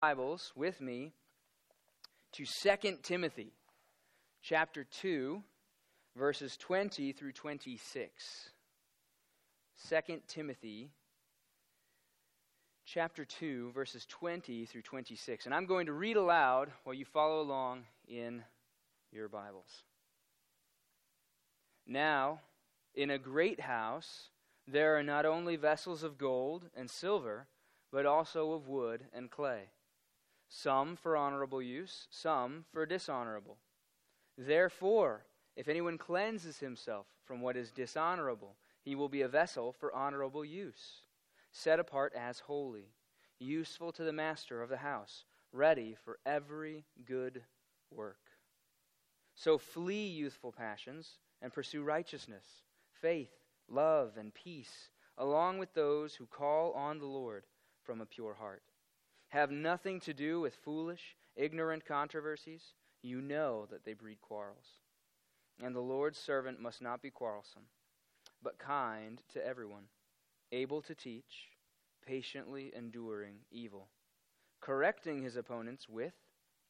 Bibles with me to 2 Timothy chapter 2 verses 20 through 26. 2 Timothy chapter 2 verses 20 through 26. And I'm going to read aloud while you follow along in your Bibles. Now, in a great house there are not only vessels of gold and silver, but also of wood and clay some for honorable use, some for dishonorable. Therefore, if anyone cleanses himself from what is dishonorable, he will be a vessel for honorable use, set apart as holy, useful to the master of the house, ready for every good work. So flee youthful passions and pursue righteousness, faith, love, and peace, along with those who call on the Lord from a pure heart have nothing to do with foolish, ignorant controversies, you know that they breed quarrels. And the Lord's servant must not be quarrelsome, but kind to everyone, able to teach, patiently enduring evil, correcting his opponents with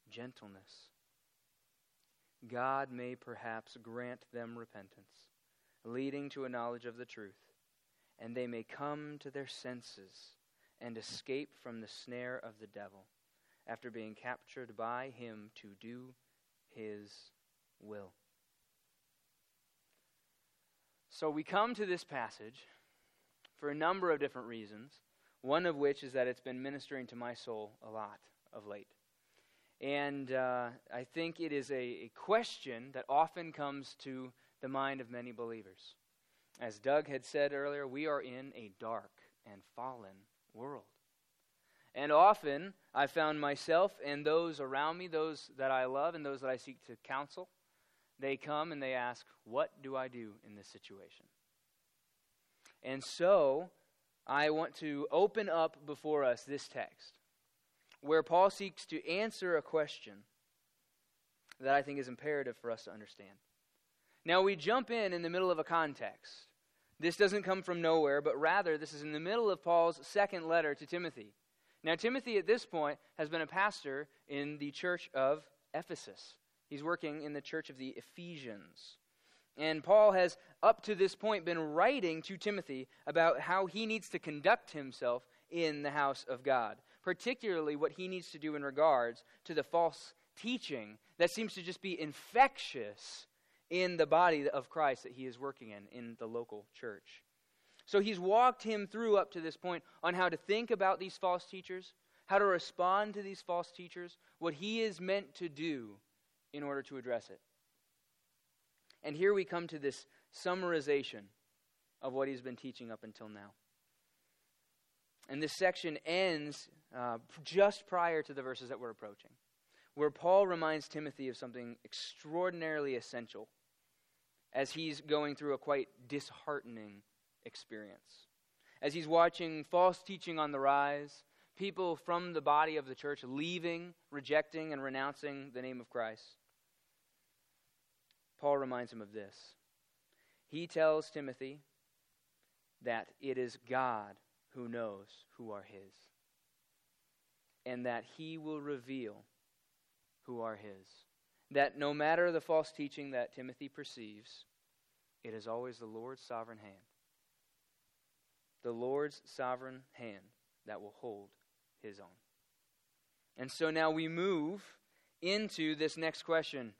gentleness. God may perhaps grant them repentance, leading to a knowledge of the truth, and they may come to their senses and escape from the snare of the devil after being captured by him to do his will. So we come to this passage for a number of different reasons, one of which is that it's been ministering to my soul a lot of late. And uh, I think it is a, a question that often comes to the mind of many believers. As Doug had said earlier, we are in a dark and fallen world. And often I found myself and those around me, those that I love and those that I seek to counsel, they come and they ask, What do I do in this situation? And so I want to open up before us this text where Paul seeks to answer a question that I think is imperative for us to understand. Now, we jump in in the middle of a context. This doesn't come from nowhere, but rather, this is in the middle of Paul's second letter to Timothy. Now, Timothy at this point has been a pastor in the church of Ephesus. He's working in the church of the Ephesians. And Paul has, up to this point, been writing to Timothy about how he needs to conduct himself in the house of God, particularly what he needs to do in regards to the false teaching that seems to just be infectious in the body of Christ that he is working in, in the local church. So he's walked him through up to this point on how to think about these false teachers, how to respond to these false teachers, what he is meant to do in order to address it. And here we come to this summarization of what he's been teaching up until now. And this section ends uh, just prior to the verses that we're approaching, where Paul reminds Timothy of something extraordinarily essential as he's going through a quite disheartening experience. As he's watching false teaching on the rise, people from the body of the church leaving, rejecting, and renouncing the name of Christ, Paul reminds him of this. He tells Timothy that it is God who knows who are his, and that he will reveal who are his that no matter the false teaching that Timothy perceives, it is always the Lord's sovereign hand. The Lord's sovereign hand that will hold his own. And so now we move into this next question.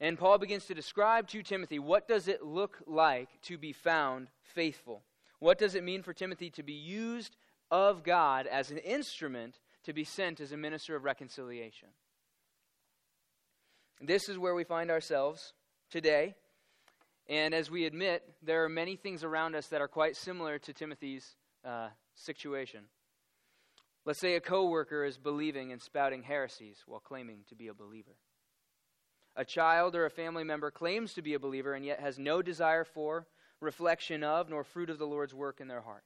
And Paul begins to describe to Timothy what does it look like to be found faithful? What does it mean for Timothy to be used of God as an instrument to be sent as a minister of reconciliation? This is where we find ourselves today. And as we admit, there are many things around us that are quite similar to Timothy's uh, situation. Let's say a coworker is believing and spouting heresies while claiming to be a believer. A child or a family member claims to be a believer and yet has no desire for, reflection of, nor fruit of the Lord's work in their heart.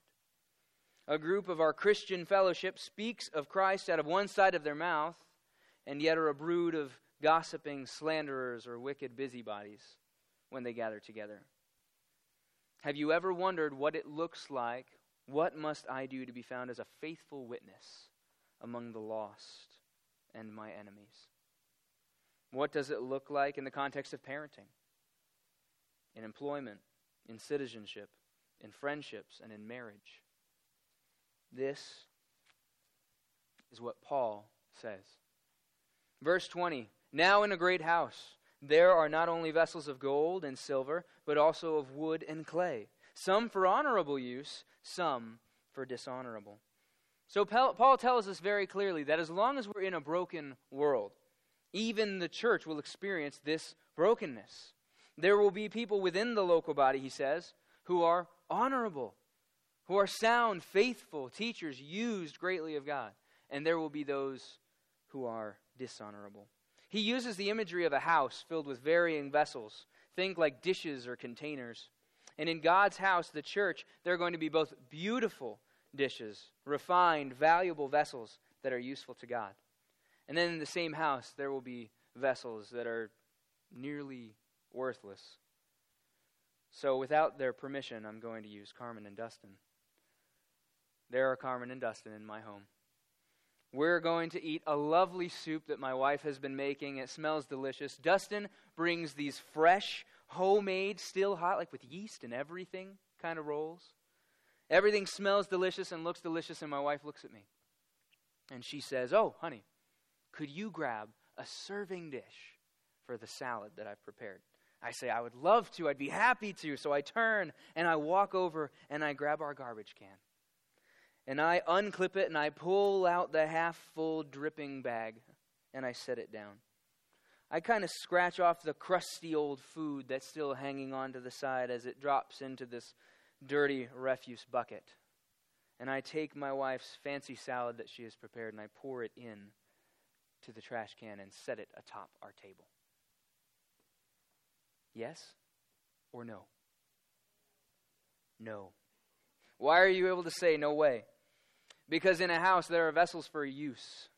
A group of our Christian fellowship speaks of Christ out of one side of their mouth and yet are a brood of gossiping slanderers or wicked busybodies when they gather together. Have you ever wondered what it looks like? What must I do to be found as a faithful witness among the lost and my enemies. What does it look like in the context of parenting, in employment, in citizenship, in friendships, and in marriage? This is what Paul says. Verse 20 Now in a great house there are not only vessels of gold and silver, but also of wood and clay, some for honorable use, some for dishonorable. So Paul tells us very clearly that as long as we're in a broken world, even the church will experience this brokenness. There will be people within the local body, he says, who are honorable, who are sound, faithful teachers used greatly of God. And there will be those who are dishonorable. He uses the imagery of a house filled with varying vessels. Think like dishes or containers. And in God's house, the church, there are going to be both beautiful dishes, refined, valuable vessels that are useful to God. And then in the same house, there will be vessels that are nearly worthless. So, without their permission, I'm going to use Carmen and Dustin. There are Carmen and Dustin in my home. We're going to eat a lovely soup that my wife has been making. It smells delicious. Dustin brings these fresh, homemade, still hot, like with yeast and everything kind of rolls. Everything smells delicious and looks delicious, and my wife looks at me. And she says, Oh, honey, could you grab a serving dish for the salad that I've prepared? I say, I would love to. I'd be happy to. So I turn and I walk over and I grab our garbage can. And I unclip it and I pull out the half full dripping bag and I set it down. I kind of scratch off the crusty old food that's still hanging onto the side as it drops into this dirty refuse bucket. And I take my wife's fancy salad that she has prepared and I pour it in to the trash can and set it atop our table. Yes or no? No. Why are you able to say no way? Because in a house there are vessels for use.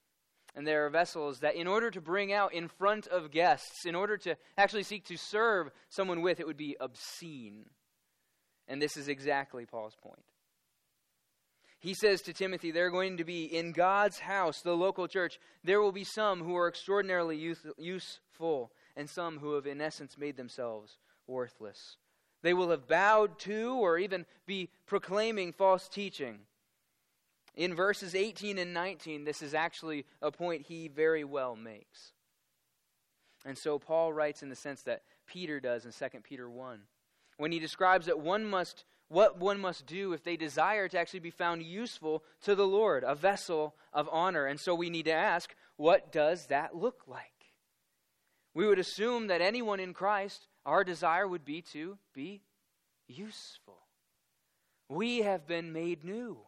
And there are vessels that, in order to bring out in front of guests, in order to actually seek to serve someone with, it would be obscene. And this is exactly Paul's point. He says to Timothy, they're going to be in God's house, the local church. There will be some who are extraordinarily use, useful, and some who have, in essence, made themselves worthless. They will have bowed to or even be proclaiming false teaching. In verses 18 and 19, this is actually a point he very well makes. And so Paul writes in the sense that Peter does in 2 Peter 1 when he describes that one must what one must do if they desire to actually be found useful to the Lord, a vessel of honor. And so we need to ask, what does that look like? We would assume that anyone in Christ, our desire would be to be useful. We have been made new.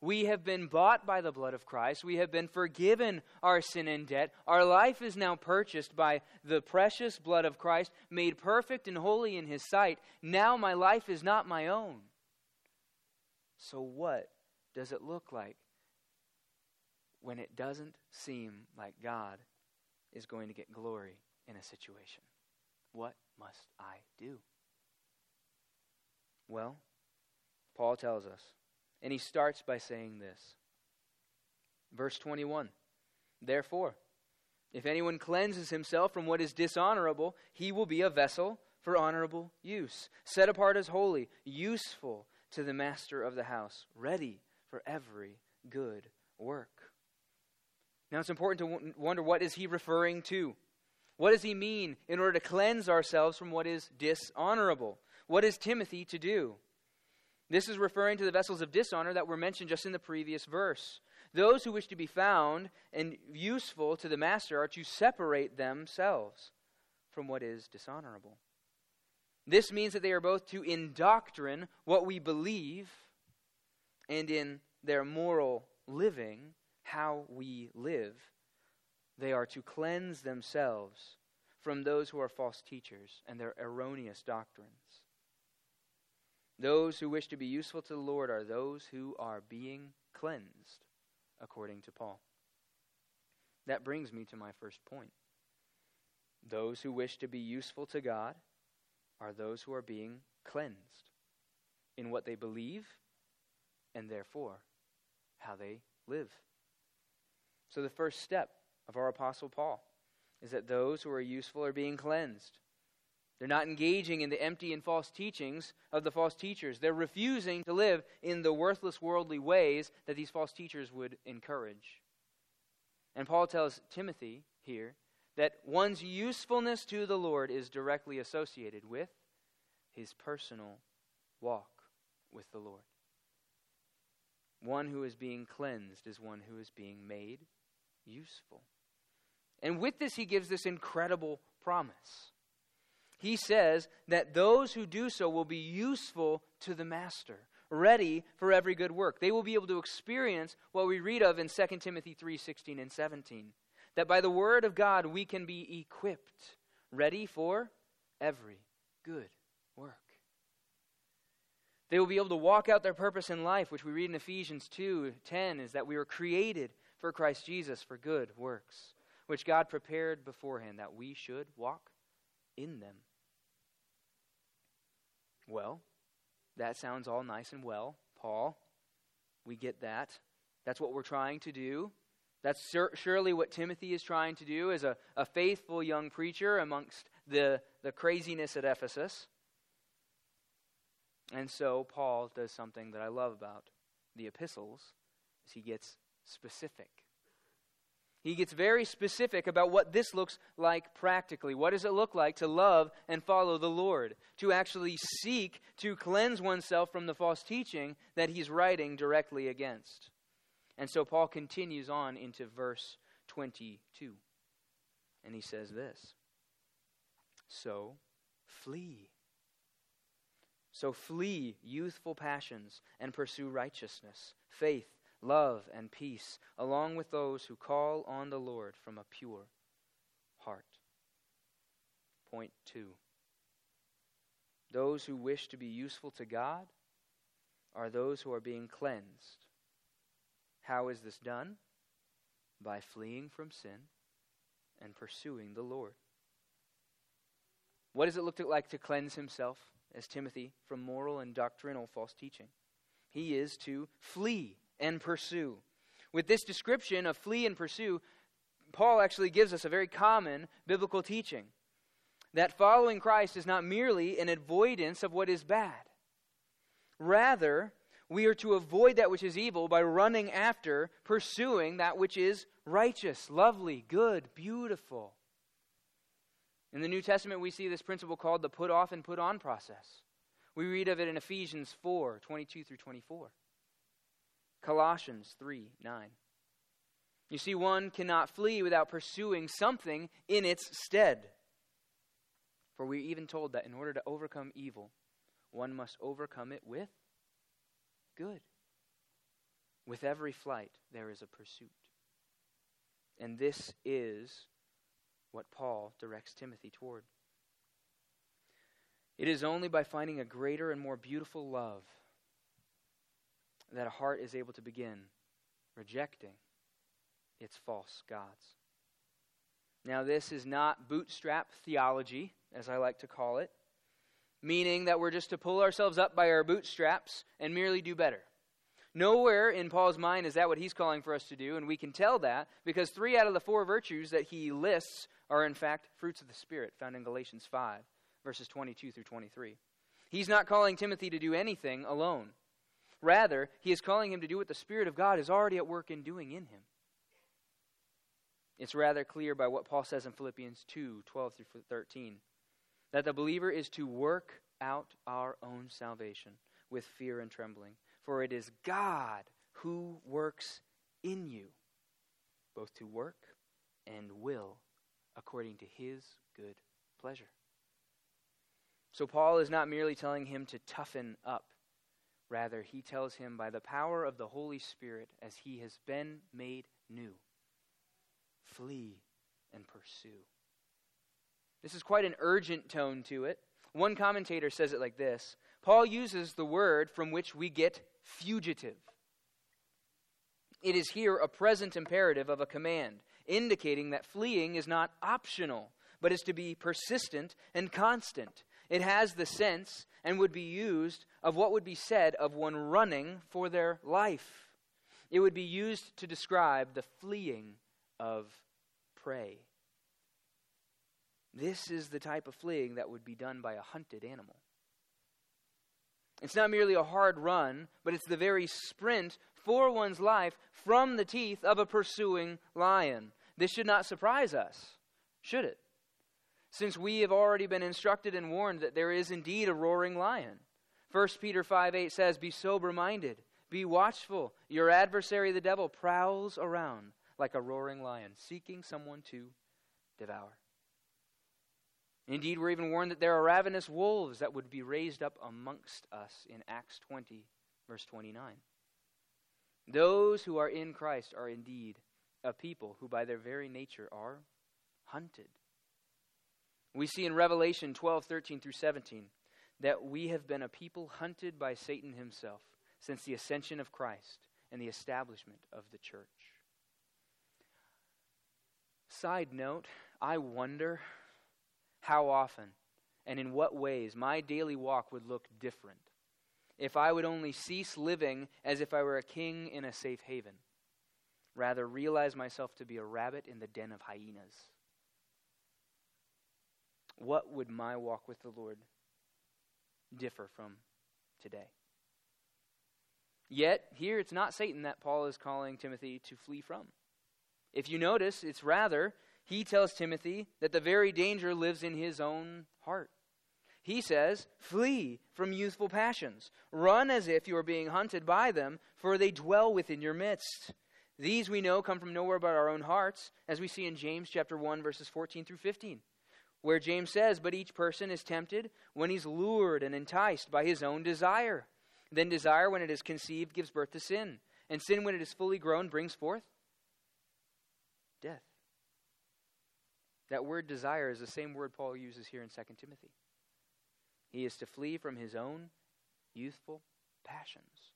We have been bought by the blood of Christ. We have been forgiven our sin and debt. Our life is now purchased by the precious blood of Christ, made perfect and holy in His sight. Now my life is not my own. So, what does it look like when it doesn't seem like God is going to get glory in a situation? What must I do? Well, Paul tells us and he starts by saying this. Verse 21 Therefore, if anyone cleanses himself from what is dishonorable, he will be a vessel for honorable use, set apart as holy, useful to the master of the house, ready for every good work. Now it's important to wonder what is he referring to? What does he mean in order to cleanse ourselves from what is dishonorable? What is Timothy to do? This is referring to the vessels of dishonor that were mentioned just in the previous verse. Those who wish to be found and useful to the master are to separate themselves from what is dishonorable. This means that they are both to indoctrine what we believe and in their moral living, how we live. They are to cleanse themselves from those who are false teachers and their erroneous doctrines. Those who wish to be useful to the Lord are those who are being cleansed, according to Paul. That brings me to my first point. Those who wish to be useful to God are those who are being cleansed in what they believe and therefore how they live. So, the first step of our Apostle Paul is that those who are useful are being cleansed. They're not engaging in the empty and false teachings of the false teachers. They're refusing to live in the worthless worldly ways that these false teachers would encourage. And Paul tells Timothy here that one's usefulness to the Lord is directly associated with his personal walk with the Lord. One who is being cleansed is one who is being made useful. And with this, he gives this incredible promise. He says that those who do so will be useful to the master, ready for every good work. They will be able to experience what we read of in 2 Timothy 3:16 and 17. That by the word of God we can be equipped, ready for every good work. They will be able to walk out their purpose in life, which we read in Ephesians 2:10 is that we were created for Christ Jesus for good works, which God prepared beforehand that we should walk in them. Well, that sounds all nice and well, Paul. We get that. That's what we're trying to do. That's sur- surely what Timothy is trying to do as a, a faithful young preacher amongst the, the craziness at Ephesus. And so Paul does something that I love about the epistles is he gets specific. He gets very specific about what this looks like practically. What does it look like to love and follow the Lord? To actually seek to cleanse oneself from the false teaching that he's writing directly against. And so Paul continues on into verse 22. And he says this So flee so flee youthful passions and pursue righteousness, faith, love, and peace, along with those who call on the Lord from a pure heart. Point two those who wish to be useful to God are those who are being cleansed. How is this done? By fleeing from sin and pursuing the Lord. What does it look like to cleanse himself? as Timothy, from moral and doctrinal false teaching. He is to flee and pursue. With this description of flee and pursue, Paul actually gives us a very common biblical teaching that following Christ is not merely an avoidance of what is bad. Rather, we are to avoid that which is evil by running after, pursuing that which is righteous, lovely, good, beautiful. In the New Testament, we see this principle called the put off and put on process. We read of it in Ephesians 4 22 through 24, Colossians 3 9. You see, one cannot flee without pursuing something in its stead. For we're even told that in order to overcome evil, one must overcome it with good. With every flight, there is a pursuit. And this is what Paul directs Timothy toward. It is only by finding a greater and more beautiful love that a heart is able to begin rejecting its false gods. Now, this is not bootstrap theology, as I like to call it, meaning that we're just to pull ourselves up by our bootstraps and merely do better. Nowhere in Paul's mind is that what he's calling for us to do, and we can tell that because three out of the four virtues that he lists are, in fact, fruits of the Spirit, found in Galatians 5, verses 22 through 23. He's not calling Timothy to do anything alone. Rather, he is calling him to do what the Spirit of God is already at work in doing in him. It's rather clear by what Paul says in Philippians 2 12 through 13 that the believer is to work out our own salvation with fear and trembling. For it is God who works in you, both to work and will according to his good pleasure. So Paul is not merely telling him to toughen up. Rather, he tells him by the power of the Holy Spirit, as he has been made new, flee and pursue. This is quite an urgent tone to it. One commentator says it like this Paul uses the word from which we get fugitive. It is here a present imperative of a command indicating that fleeing is not optional, but is to be persistent and constant. It has the sense and would be used of what would be said of one running for their life. It would be used to describe the fleeing of prey. This is the type of fleeing that would be done by a hunted animal. It's not merely a hard run, but it's the very sprint for one's life from the teeth of a pursuing lion. This should not surprise us, should it? Since we have already been instructed and warned that there is indeed a roaring lion. 1 Peter 5 8 says, Be sober minded, be watchful. Your adversary, the devil, prowls around like a roaring lion, seeking someone to devour. Indeed, we're even warned that there are ravenous wolves that would be raised up amongst us in Acts 20, verse 29. Those who are in Christ are indeed a people who, by their very nature, are hunted. We see in Revelation 12, 13 through 17, that we have been a people hunted by Satan himself since the ascension of Christ and the establishment of the church. Side note, I wonder how often and in what ways my daily walk would look different if I would only cease living as if I were a king in a safe haven, rather realize myself to be a rabbit in the den of hyenas. What would my walk with the Lord differ from today? Yet, here it's not Satan that Paul is calling Timothy to flee from. If you notice, it's rather he tells Timothy that the very danger lives in his own heart. He says, Flee from youthful passions. Run as if you are being hunted by them, for they dwell within your midst. These we know come from nowhere but our own hearts, as we see in James chapter 1 verses 14 through 15, where James says, "But each person is tempted when he's lured and enticed by his own desire. Then desire when it is conceived gives birth to sin, and sin when it is fully grown brings forth death." That word desire is the same word Paul uses here in 2 Timothy. He is to flee from his own youthful passions.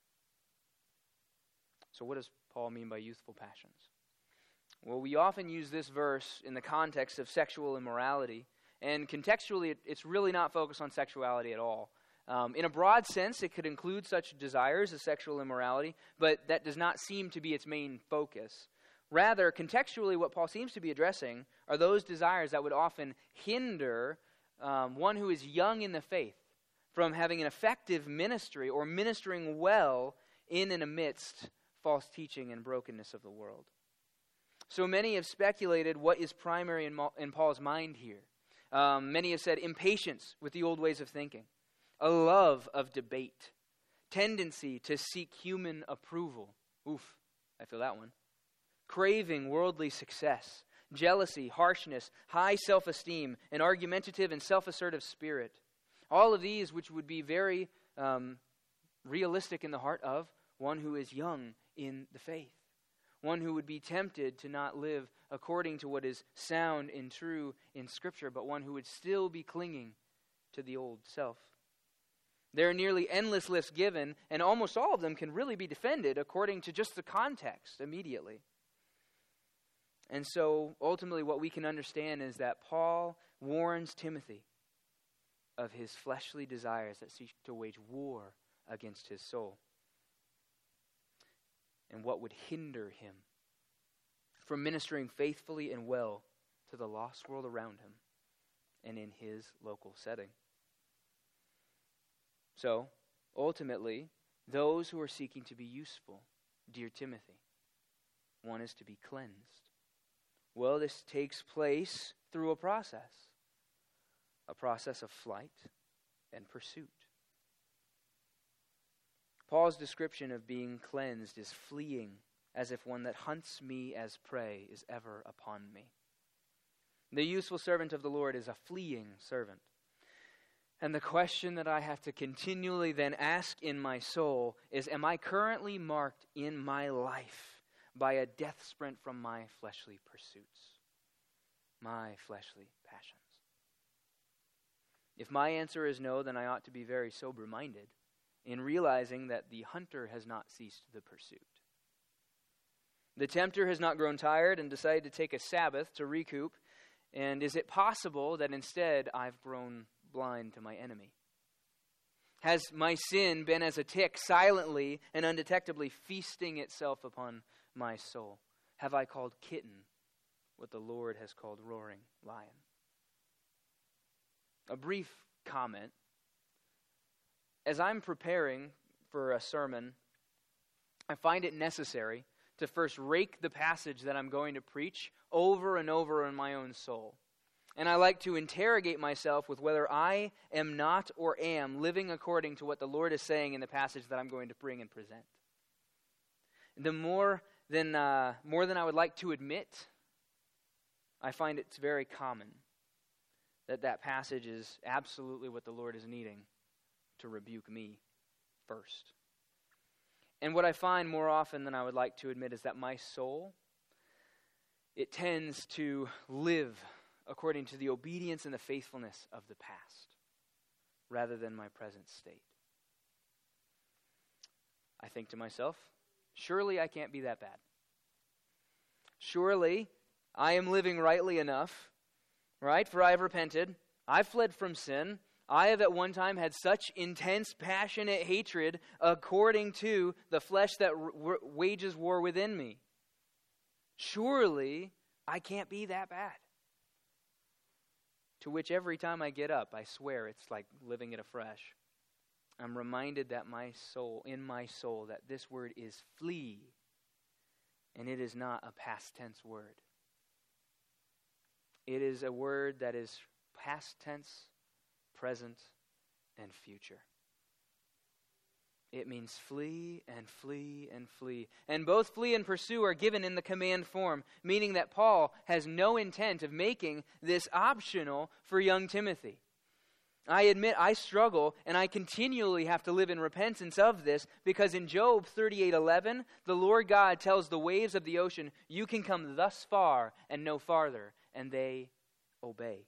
So, what does Paul mean by youthful passions? Well, we often use this verse in the context of sexual immorality, and contextually, it's really not focused on sexuality at all. Um, in a broad sense, it could include such desires as sexual immorality, but that does not seem to be its main focus. Rather, contextually, what Paul seems to be addressing are those desires that would often hinder um, one who is young in the faith from having an effective ministry or ministering well in and amidst false teaching and brokenness of the world. So many have speculated what is primary in, in Paul's mind here. Um, many have said impatience with the old ways of thinking, a love of debate, tendency to seek human approval. Oof, I feel that one craving worldly success, jealousy, harshness, high self esteem, an argumentative and self assertive spirit. All of these, which would be very um, realistic in the heart of one who is young in the faith, one who would be tempted to not live according to what is sound and true in Scripture, but one who would still be clinging to the old self. There are nearly endless lists given, and almost all of them can really be defended according to just the context immediately. And so ultimately, what we can understand is that Paul warns Timothy of his fleshly desires that seek to wage war against his soul and what would hinder him from ministering faithfully and well to the lost world around him and in his local setting. So, ultimately, those who are seeking to be useful, dear Timothy, one is to be cleansed. Well, this takes place through a process a process of flight and pursuit. Paul's description of being cleansed is fleeing, as if one that hunts me as prey is ever upon me. The useful servant of the Lord is a fleeing servant. And the question that I have to continually then ask in my soul is Am I currently marked in my life by a death sprint from my fleshly pursuits, my fleshly passions? If my answer is no, then I ought to be very sober minded in realizing that the hunter has not ceased the pursuit. The tempter has not grown tired and decided to take a Sabbath to recoup. And is it possible that instead I've grown blind to my enemy? Has my sin been as a tick, silently and undetectably feasting itself upon my soul? Have I called kitten what the Lord has called roaring lion. A brief comment. As I'm preparing for a sermon, I find it necessary to first rake the passage that I'm going to preach over and over in my own soul. And I like to interrogate myself with whether I am not or am living according to what the Lord is saying in the passage that I'm going to bring and present. The more than, uh, more than I would like to admit, I find it's very common that that passage is absolutely what the Lord is needing to rebuke me first. And what I find more often than I would like to admit is that my soul it tends to live according to the obedience and the faithfulness of the past rather than my present state. I think to myself, surely I can't be that bad. Surely I am living rightly enough, right? For I have repented. I've fled from sin. I have at one time had such intense, passionate hatred according to the flesh that wages war within me. Surely I can't be that bad. To which every time I get up, I swear it's like living it afresh. I'm reminded that my soul, in my soul, that this word is flee, and it is not a past tense word. It is a word that is past tense, present, and future. It means flee and flee and flee. And both flee and pursue are given in the command form, meaning that Paul has no intent of making this optional for young Timothy. I admit I struggle and I continually have to live in repentance of this because in Job 38:11 the Lord God tells the waves of the ocean you can come thus far and no farther and they obey.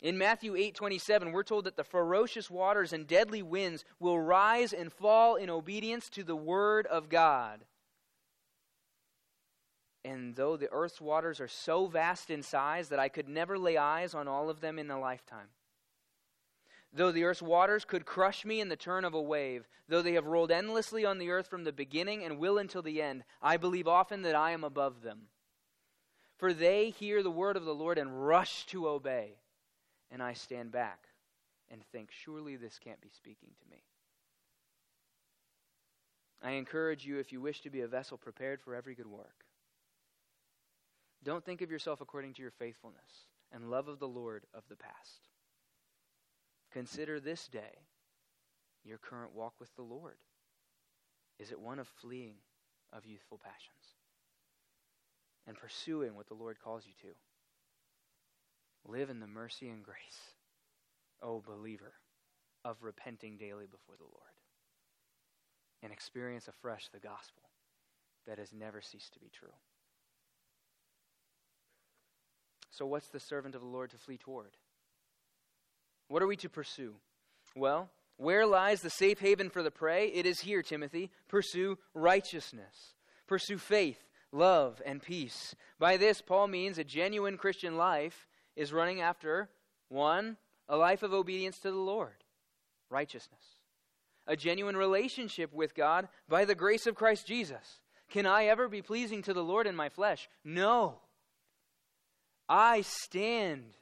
In Matthew 8:27, we're told that the ferocious waters and deadly winds will rise and fall in obedience to the word of God. And though the earth's waters are so vast in size that I could never lay eyes on all of them in a lifetime, though the earth's waters could crush me in the turn of a wave, though they have rolled endlessly on the earth from the beginning and will until the end, I believe often that I am above them. For they hear the word of the Lord and rush to obey and I stand back and think, surely this can't be speaking to me. I encourage you, if you wish to be a vessel prepared for every good work, don't think of yourself according to your faithfulness and love of the Lord of the past. Consider this day your current walk with the Lord. Is it one of fleeing of youthful passions and pursuing what the Lord calls you to? Live in the mercy and grace, O believer, of repenting daily before the Lord. And experience afresh the gospel that has never ceased to be true. So, what's the servant of the Lord to flee toward? What are we to pursue? Well, where lies the safe haven for the prey? It is here, Timothy. Pursue righteousness, pursue faith, love, and peace. By this, Paul means a genuine Christian life is running after one, a life of obedience to the Lord, righteousness, a genuine relationship with God by the grace of Christ Jesus. Can I ever be pleasing to the Lord in my flesh? No. I stand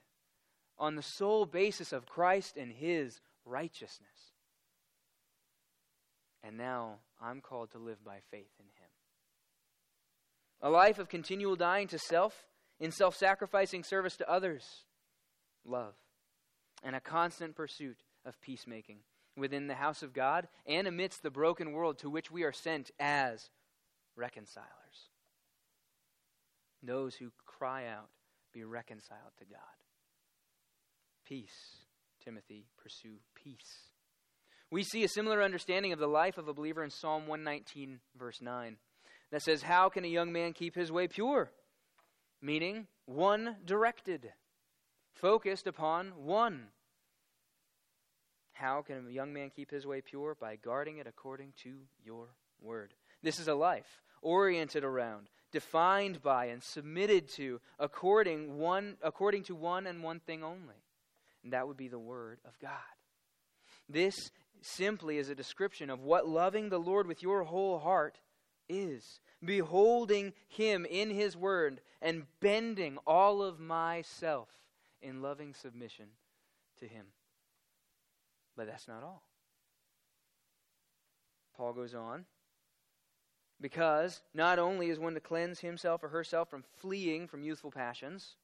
on the sole basis of Christ and his righteousness. And now I'm called to live by faith in him. A life of continual dying to self in self sacrificing service to others, love, and a constant pursuit of peacemaking within the house of God and amidst the broken world to which we are sent as reconcilers. Those who cry out, be reconciled to God. Peace, Timothy, pursue peace. We see a similar understanding of the life of a believer in Psalm 119, verse 9, that says, How can a young man keep his way pure? Meaning one directed, focused upon one. How can a young man keep his way pure? By guarding it according to your word. This is a life oriented around, defined by, and submitted to according, one, according to one and one thing only. And that would be the word of God. This simply is a description of what loving the Lord with your whole heart is beholding Him in His Word and bending all of myself in loving submission to Him. But that's not all. Paul goes on. Because not only is one to cleanse himself or herself from fleeing from youthful passions,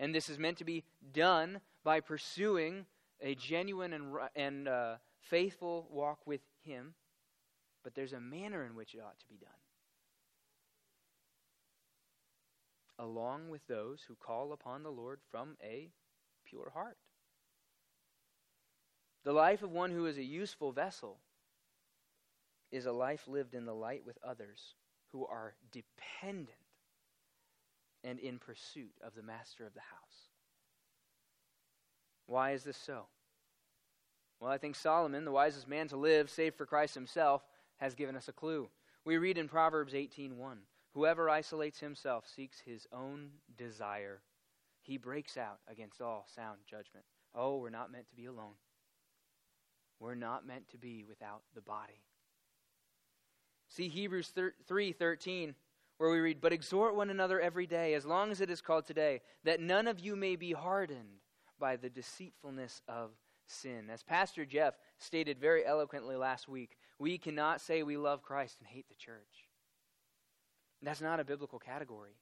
and this is meant to be done by pursuing a genuine and, and uh, faithful walk with Him, but there's a manner in which it ought to be done. Along with those who call upon the Lord from a pure heart. The life of one who is a useful vessel is a life lived in the light with others who are dependent and in pursuit of the master of the house. Why is this so? Well, I think Solomon, the wisest man to live, save for Christ himself, has given us a clue. We read in Proverbs 18:1, "Whoever isolates himself seeks his own desire. He breaks out against all sound judgment." Oh, we're not meant to be alone. We're not meant to be without the body. See Hebrews 3:13 where we read, "But exhort one another every day as long as it is called today, that none of you may be hardened by the deceitfulness of sin." As Pastor Jeff stated very eloquently last week, we cannot say we love Christ and hate the church. That's not a biblical category.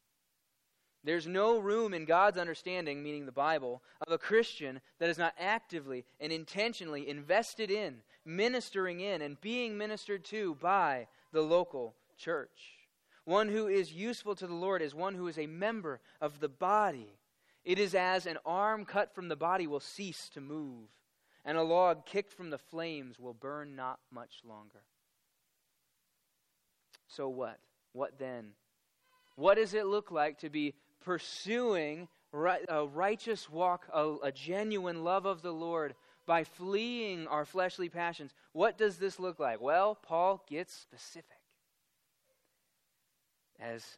There's no room in God's understanding, meaning the Bible, of a Christian that is not actively and intentionally invested in, ministering in, and being ministered to by the local church. One who is useful to the Lord is one who is a member of the body. It is as an arm cut from the body will cease to move, and a log kicked from the flames will burn not much longer. So what? What then? What does it look like to be pursuing a righteous walk, a, a genuine love of the Lord by fleeing our fleshly passions. What does this look like? Well, Paul gets specific. As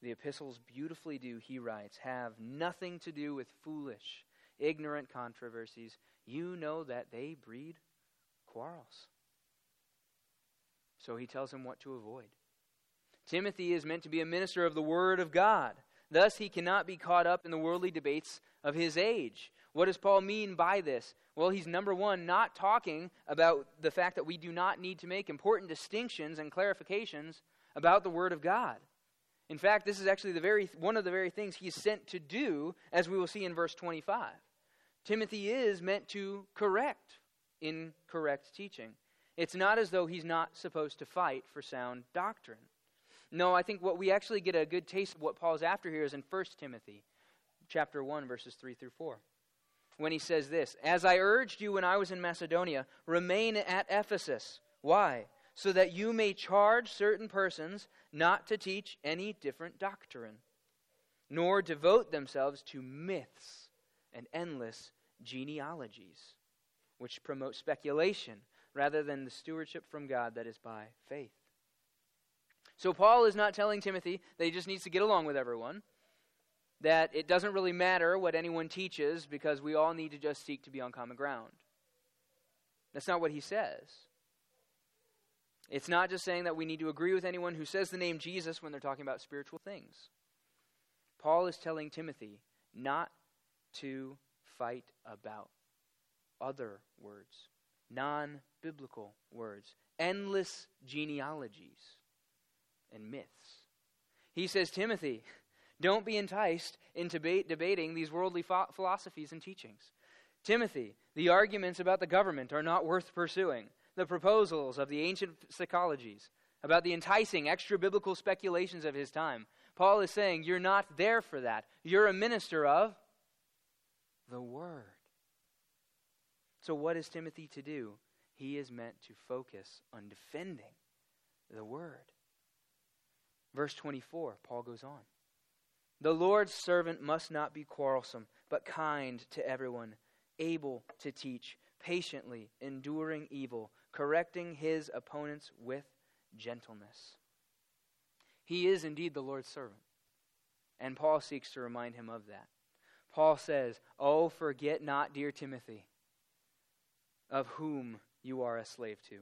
the epistles beautifully do, he writes, have nothing to do with foolish, ignorant controversies. You know that they breed quarrels. So he tells him what to avoid. Timothy is meant to be a minister of the Word of God. Thus, he cannot be caught up in the worldly debates of his age. What does Paul mean by this? Well, he's number one, not talking about the fact that we do not need to make important distinctions and clarifications about the Word of God. In fact, this is actually the very, one of the very things he's sent to do, as we will see in verse 25. Timothy is meant to correct incorrect teaching. It's not as though he's not supposed to fight for sound doctrine. No, I think what we actually get a good taste of what Paul's after here is in 1 Timothy chapter 1 verses 3 through 4. When he says this, "As I urged you when I was in Macedonia, remain at Ephesus." Why? So that you may charge certain persons not to teach any different doctrine, nor devote themselves to myths and endless genealogies, which promote speculation rather than the stewardship from God that is by faith. So Paul is not telling Timothy that he just needs to get along with everyone, that it doesn't really matter what anyone teaches because we all need to just seek to be on common ground. That's not what he says. It's not just saying that we need to agree with anyone who says the name Jesus when they're talking about spiritual things. Paul is telling Timothy not to fight about other words, non biblical words, endless genealogies and myths. He says, Timothy, don't be enticed into debating these worldly ph- philosophies and teachings. Timothy, the arguments about the government are not worth pursuing. The proposals of the ancient psychologies about the enticing extra biblical speculations of his time. Paul is saying, You're not there for that. You're a minister of the Word. So, what is Timothy to do? He is meant to focus on defending the Word. Verse 24, Paul goes on. The Lord's servant must not be quarrelsome, but kind to everyone, able to teach, patiently enduring evil, correcting his opponents with gentleness. He is indeed the Lord's servant, and Paul seeks to remind him of that. Paul says, Oh, forget not, dear Timothy, of whom you are a slave to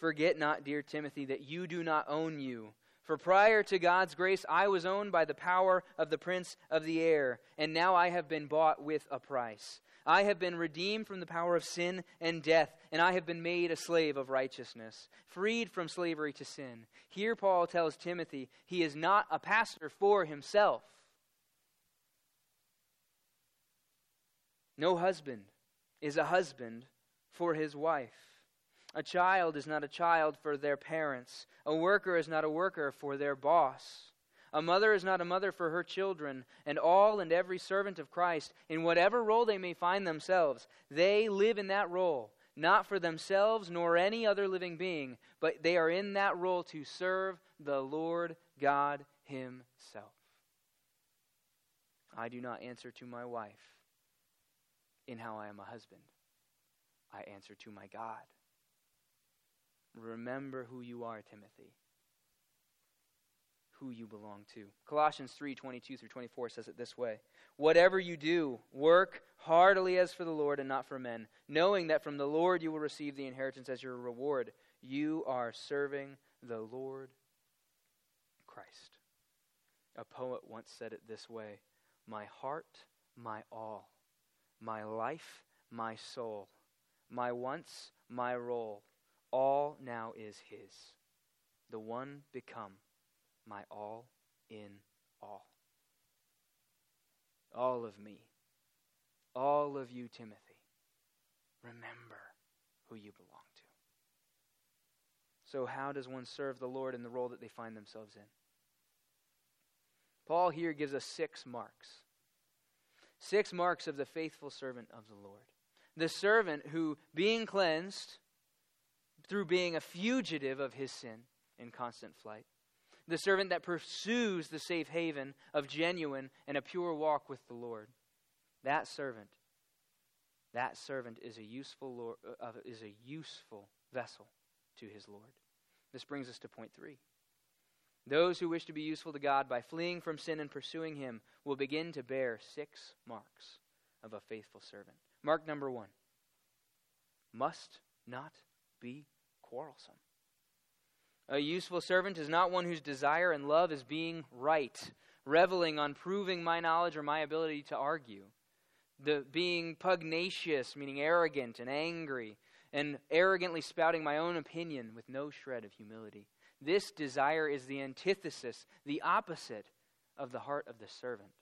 Forget not, dear Timothy, that you do not own you. For prior to God's grace, I was owned by the power of the prince of the air, and now I have been bought with a price. I have been redeemed from the power of sin and death, and I have been made a slave of righteousness, freed from slavery to sin. Here, Paul tells Timothy he is not a pastor for himself. No husband is a husband for his wife. A child is not a child for their parents. A worker is not a worker for their boss. A mother is not a mother for her children. And all and every servant of Christ, in whatever role they may find themselves, they live in that role, not for themselves nor any other living being, but they are in that role to serve the Lord God Himself. I do not answer to my wife in how I am a husband, I answer to my God Remember who you are, Timothy. Who you belong to. Colossians 3 22 through 24 says it this way Whatever you do, work heartily as for the Lord and not for men, knowing that from the Lord you will receive the inheritance as your reward. You are serving the Lord Christ. A poet once said it this way My heart, my all, my life, my soul, my wants, my role all now is His. The one become my all in all. All of me, all of you, Timothy, remember who you belong to. So, how does one serve the Lord in the role that they find themselves in? Paul here gives us six marks. Six marks of the faithful servant of the Lord. The servant who, being cleansed, through being a fugitive of his sin in constant flight. The servant that pursues the safe haven of genuine and a pure walk with the Lord. That servant, that servant is a useful Lord, uh, is a useful vessel to his Lord. This brings us to point three. Those who wish to be useful to God by fleeing from sin and pursuing Him will begin to bear six marks of a faithful servant. Mark number one must not be quarrelsome. A useful servant is not one whose desire and love is being right, reveling on proving my knowledge or my ability to argue. The being pugnacious, meaning arrogant and angry, and arrogantly spouting my own opinion with no shred of humility. This desire is the antithesis, the opposite of the heart of the servant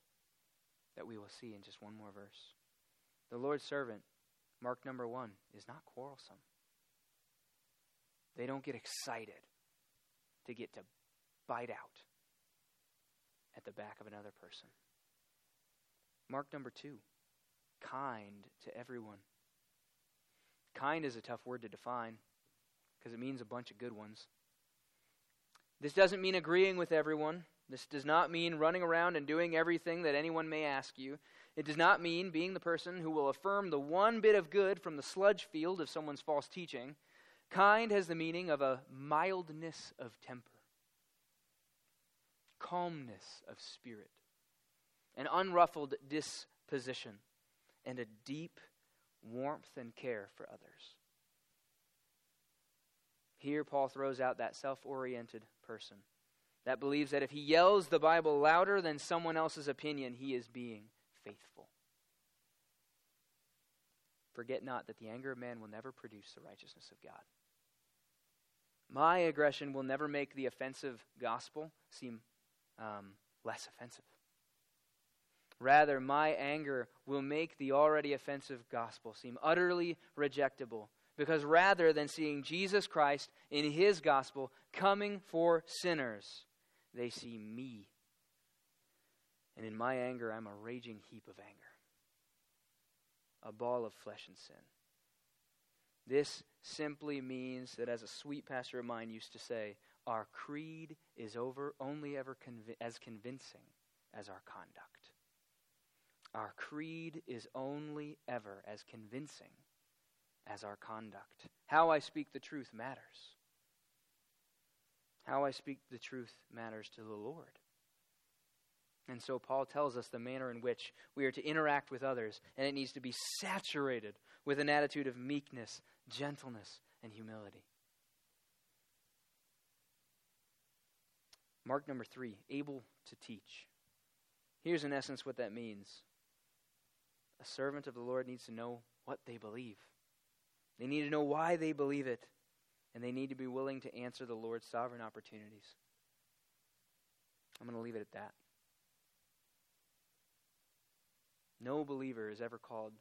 that we will see in just one more verse. The Lord's servant, mark number one, is not quarrelsome. They don't get excited to get to bite out at the back of another person. Mark number two kind to everyone. Kind is a tough word to define because it means a bunch of good ones. This doesn't mean agreeing with everyone. This does not mean running around and doing everything that anyone may ask you. It does not mean being the person who will affirm the one bit of good from the sludge field of someone's false teaching. Kind has the meaning of a mildness of temper, calmness of spirit, an unruffled disposition, and a deep warmth and care for others. Here, Paul throws out that self oriented person that believes that if he yells the Bible louder than someone else's opinion, he is being faithful. Forget not that the anger of man will never produce the righteousness of God. My aggression will never make the offensive gospel seem um, less offensive. Rather, my anger will make the already offensive gospel seem utterly rejectable. Because rather than seeing Jesus Christ in his gospel coming for sinners, they see me. And in my anger, I'm a raging heap of anger, a ball of flesh and sin. This simply means that, as a sweet pastor of mine used to say, our creed is over only ever as convincing as our conduct. Our creed is only ever as convincing as our conduct. How I speak the truth matters. How I speak the truth matters to the Lord. And so Paul tells us the manner in which we are to interact with others, and it needs to be saturated with an attitude of meekness, gentleness, and humility. Mark number three, able to teach. Here's in essence what that means. A servant of the Lord needs to know what they believe they need to know why they believe it, and they need to be willing to answer the Lord's sovereign opportunities. I'm going to leave it at that. No believer is ever called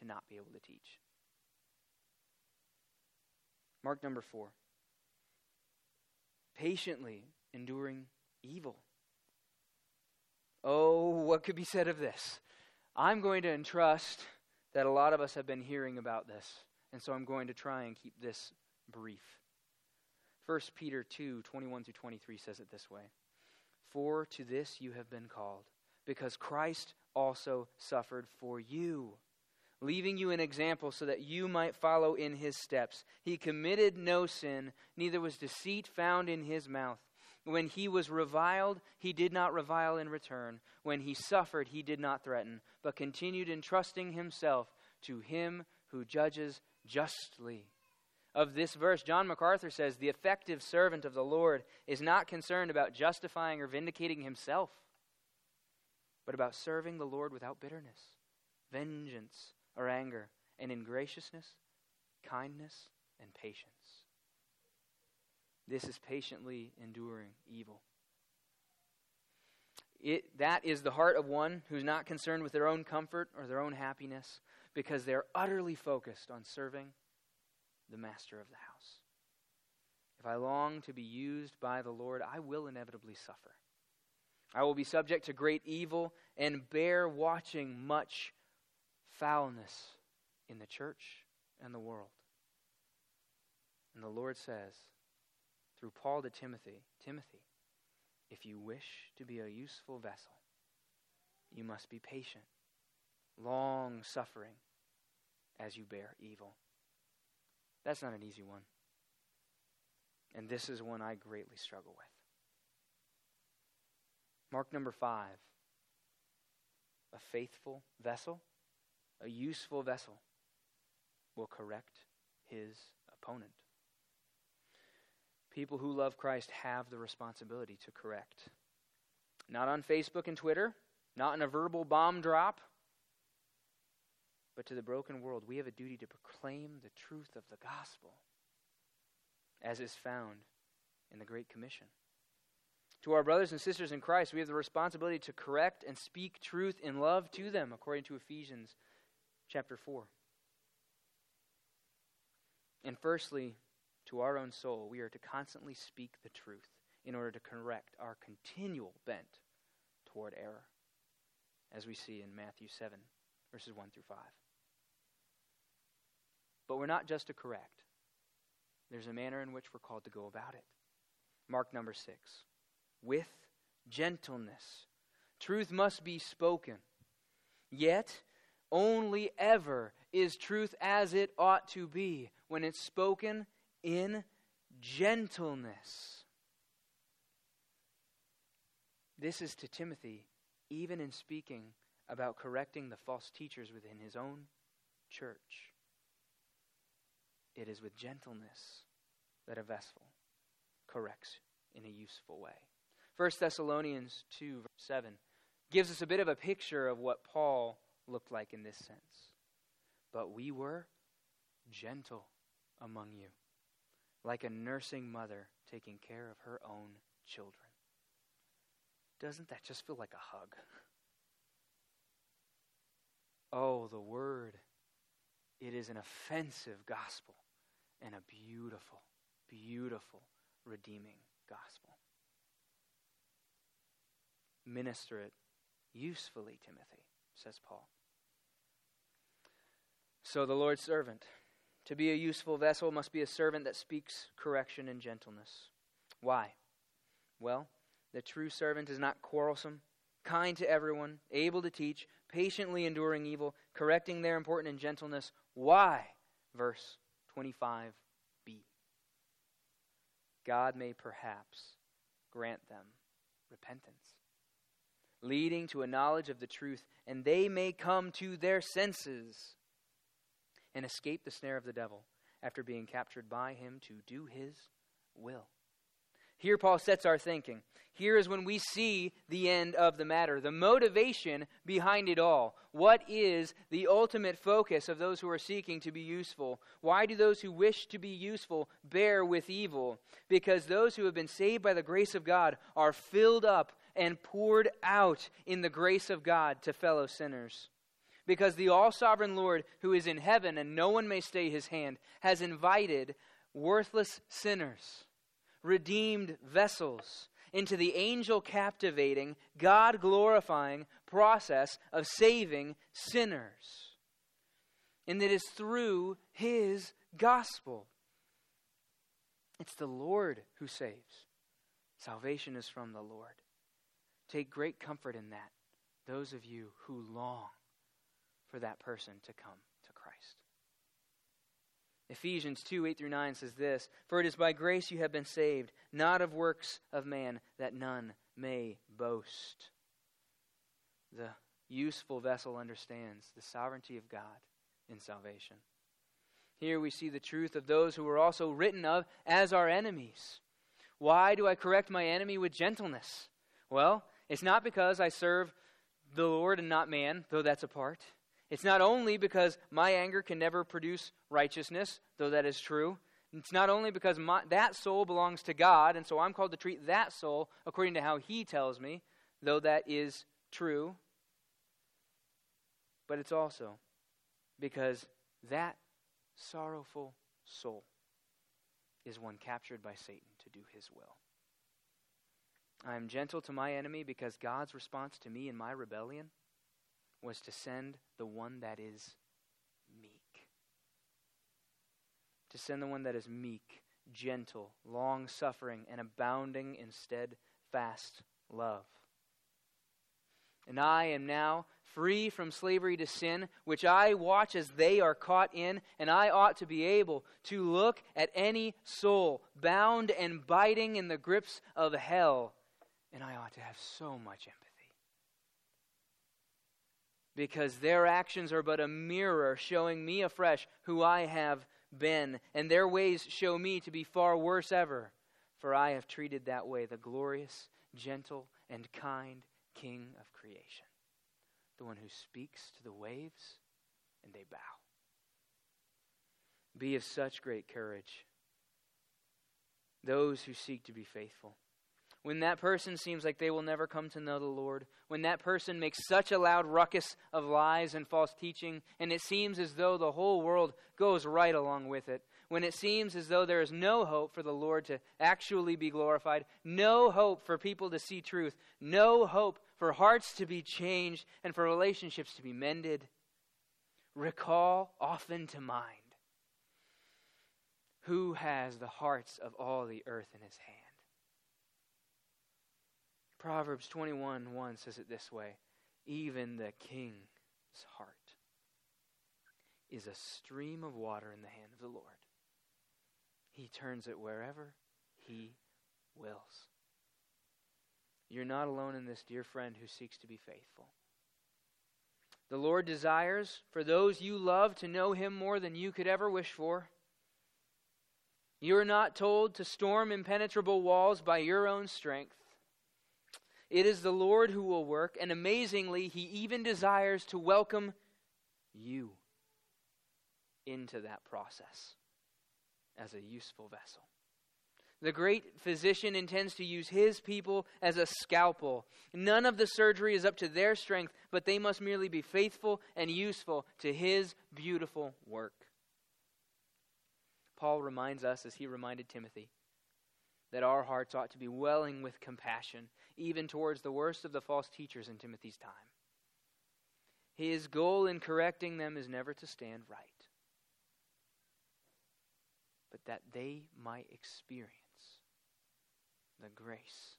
to not be able to teach. Mark number four patiently enduring evil. Oh, what could be said of this? I'm going to entrust that a lot of us have been hearing about this, and so I'm going to try and keep this brief. 1 Peter 2 21 through 23 says it this way For to this you have been called, because Christ also suffered for you leaving you an example so that you might follow in his steps. He committed no sin, neither was deceit found in his mouth. When he was reviled, he did not revile in return. When he suffered, he did not threaten, but continued entrusting himself to him who judges justly. Of this verse, John MacArthur says the effective servant of the Lord is not concerned about justifying or vindicating himself, but about serving the Lord without bitterness, vengeance, or anger, and in graciousness, kindness, and patience. This is patiently enduring evil. It, that is the heart of one who's not concerned with their own comfort or their own happiness because they're utterly focused on serving the master of the house. If I long to be used by the Lord, I will inevitably suffer. I will be subject to great evil and bear watching much foulness in the church and the world. And the Lord says, through Paul to Timothy, Timothy, if you wish to be a useful vessel, you must be patient, long suffering as you bear evil. That's not an easy one. And this is one I greatly struggle with. Mark number five a faithful vessel a useful vessel will correct his opponent. People who love Christ have the responsibility to correct. Not on Facebook and Twitter, not in a verbal bomb drop, but to the broken world, we have a duty to proclaim the truth of the gospel as is found in the Great Commission. To our brothers and sisters in Christ, we have the responsibility to correct and speak truth in love to them, according to Ephesians chapter 4. And firstly, to our own soul, we are to constantly speak the truth in order to correct our continual bent toward error, as we see in Matthew 7, verses 1 through 5. But we're not just to correct, there's a manner in which we're called to go about it. Mark number 6. With gentleness. Truth must be spoken. Yet, only ever is truth as it ought to be when it's spoken in gentleness. This is to Timothy, even in speaking about correcting the false teachers within his own church. It is with gentleness that a vessel corrects in a useful way. 1 Thessalonians 2, verse 7 gives us a bit of a picture of what Paul looked like in this sense. But we were gentle among you, like a nursing mother taking care of her own children. Doesn't that just feel like a hug? Oh, the Word. It is an offensive gospel and a beautiful, beautiful, redeeming gospel. Minister it usefully, Timothy, says Paul. So, the Lord's servant. To be a useful vessel must be a servant that speaks correction and gentleness. Why? Well, the true servant is not quarrelsome, kind to everyone, able to teach, patiently enduring evil, correcting their important in gentleness. Why? Verse 25b. God may perhaps grant them repentance, leading to a knowledge of the truth, and they may come to their senses and escape the snare of the devil after being captured by him to do his will. Here, Paul sets our thinking. Here is when we see the end of the matter, the motivation behind it all. What is the ultimate focus of those who are seeking to be useful? Why do those who wish to be useful bear with evil? Because those who have been saved by the grace of God are filled up and poured out in the grace of God to fellow sinners. Because the all sovereign Lord, who is in heaven and no one may stay his hand, has invited worthless sinners, redeemed vessels, into the angel captivating, God glorifying process of saving sinners. And it is through his gospel. It's the Lord who saves. Salvation is from the Lord. Take great comfort in that, those of you who long for that person to come. Ephesians 2 8 through 9 says this For it is by grace you have been saved, not of works of man, that none may boast. The useful vessel understands the sovereignty of God in salvation. Here we see the truth of those who were also written of as our enemies. Why do I correct my enemy with gentleness? Well, it's not because I serve the Lord and not man, though that's a part. It's not only because my anger can never produce righteousness, though that is true. It's not only because my, that soul belongs to God, and so I'm called to treat that soul according to how He tells me, though that is true. But it's also because that sorrowful soul is one captured by Satan to do his will. I am gentle to my enemy because God's response to me in my rebellion was to send the one that is meek. To send the one that is meek, gentle, long suffering, and abounding in steadfast love. And I am now free from slavery to sin, which I watch as they are caught in, and I ought to be able to look at any soul bound and biting in the grips of hell, and I ought to have so much empathy because their actions are but a mirror showing me afresh who I have been, and their ways show me to be far worse ever. For I have treated that way the glorious, gentle, and kind King of creation, the one who speaks to the waves and they bow. Be of such great courage, those who seek to be faithful when that person seems like they will never come to know the Lord, when that person makes such a loud ruckus of lies and false teaching, and it seems as though the whole world goes right along with it, when it seems as though there is no hope for the Lord to actually be glorified, no hope for people to see truth, no hope for hearts to be changed and for relationships to be mended, recall often to mind who has the hearts of all the earth in his hand Proverbs 21 1 says it this way Even the king's heart is a stream of water in the hand of the Lord. He turns it wherever he wills. You're not alone in this, dear friend, who seeks to be faithful. The Lord desires for those you love to know him more than you could ever wish for. You are not told to storm impenetrable walls by your own strength. It is the Lord who will work, and amazingly, He even desires to welcome you into that process as a useful vessel. The great physician intends to use his people as a scalpel. None of the surgery is up to their strength, but they must merely be faithful and useful to his beautiful work. Paul reminds us, as he reminded Timothy, that our hearts ought to be welling with compassion, even towards the worst of the false teachers in Timothy's time. His goal in correcting them is never to stand right, but that they might experience the grace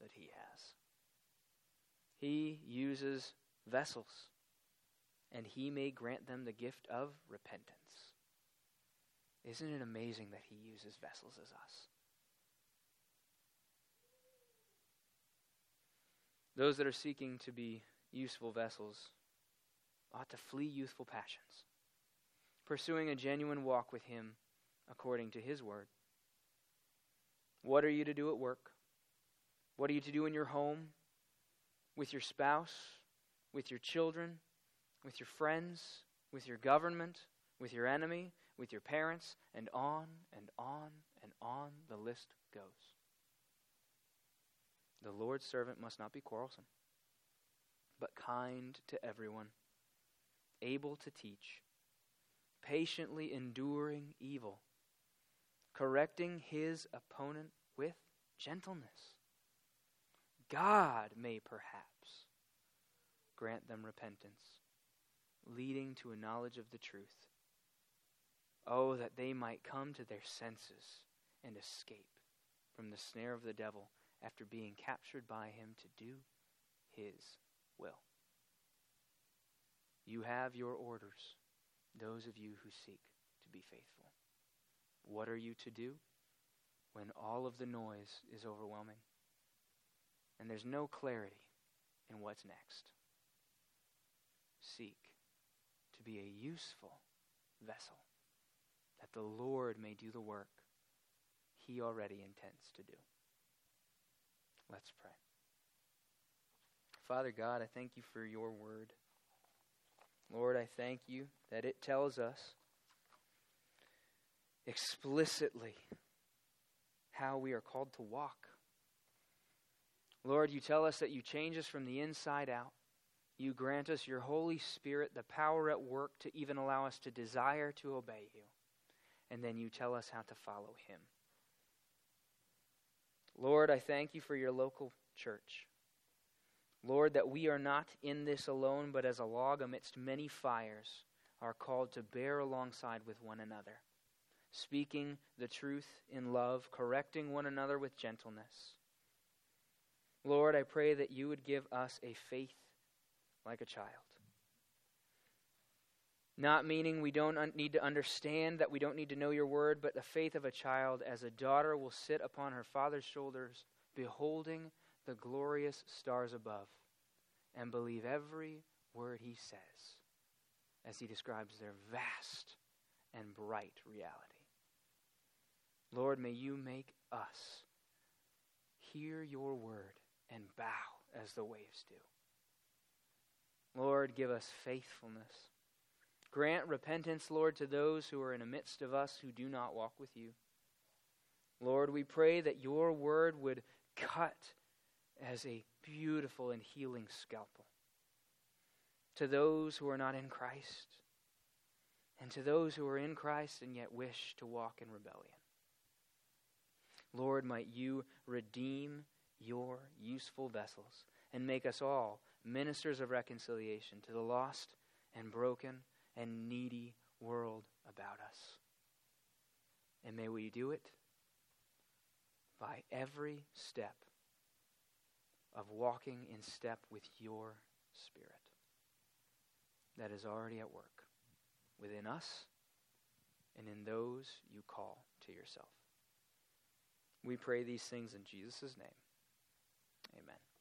that he has. He uses vessels, and he may grant them the gift of repentance. Isn't it amazing that he uses vessels as us? Those that are seeking to be useful vessels ought to flee youthful passions, pursuing a genuine walk with Him according to His word. What are you to do at work? What are you to do in your home? With your spouse? With your children? With your friends? With your government? With your enemy? With your parents? And on and on and on the list goes. The Lord's servant must not be quarrelsome, but kind to everyone, able to teach, patiently enduring evil, correcting his opponent with gentleness. God may perhaps grant them repentance, leading to a knowledge of the truth. Oh, that they might come to their senses and escape from the snare of the devil after being captured by him to do his will. You have your orders, those of you who seek to be faithful. What are you to do when all of the noise is overwhelming and there's no clarity in what's next? Seek to be a useful vessel that the Lord may do the work he already intends to do. Let's pray. Father God, I thank you for your word. Lord, I thank you that it tells us explicitly how we are called to walk. Lord, you tell us that you change us from the inside out. You grant us your Holy Spirit, the power at work to even allow us to desire to obey you. And then you tell us how to follow him. Lord, I thank you for your local church. Lord, that we are not in this alone, but as a log amidst many fires, are called to bear alongside with one another, speaking the truth in love, correcting one another with gentleness. Lord, I pray that you would give us a faith like a child. Not meaning we don't un- need to understand, that we don't need to know your word, but the faith of a child as a daughter will sit upon her father's shoulders, beholding the glorious stars above, and believe every word he says as he describes their vast and bright reality. Lord, may you make us hear your word and bow as the waves do. Lord, give us faithfulness Grant repentance, Lord, to those who are in the midst of us who do not walk with you. Lord, we pray that your word would cut as a beautiful and healing scalpel to those who are not in Christ and to those who are in Christ and yet wish to walk in rebellion. Lord, might you redeem your useful vessels and make us all ministers of reconciliation to the lost and broken and needy world about us. And may we do it by every step of walking in step with your Spirit that is already at work within us and in those you call to yourself. We pray these things in Jesus' name. Amen.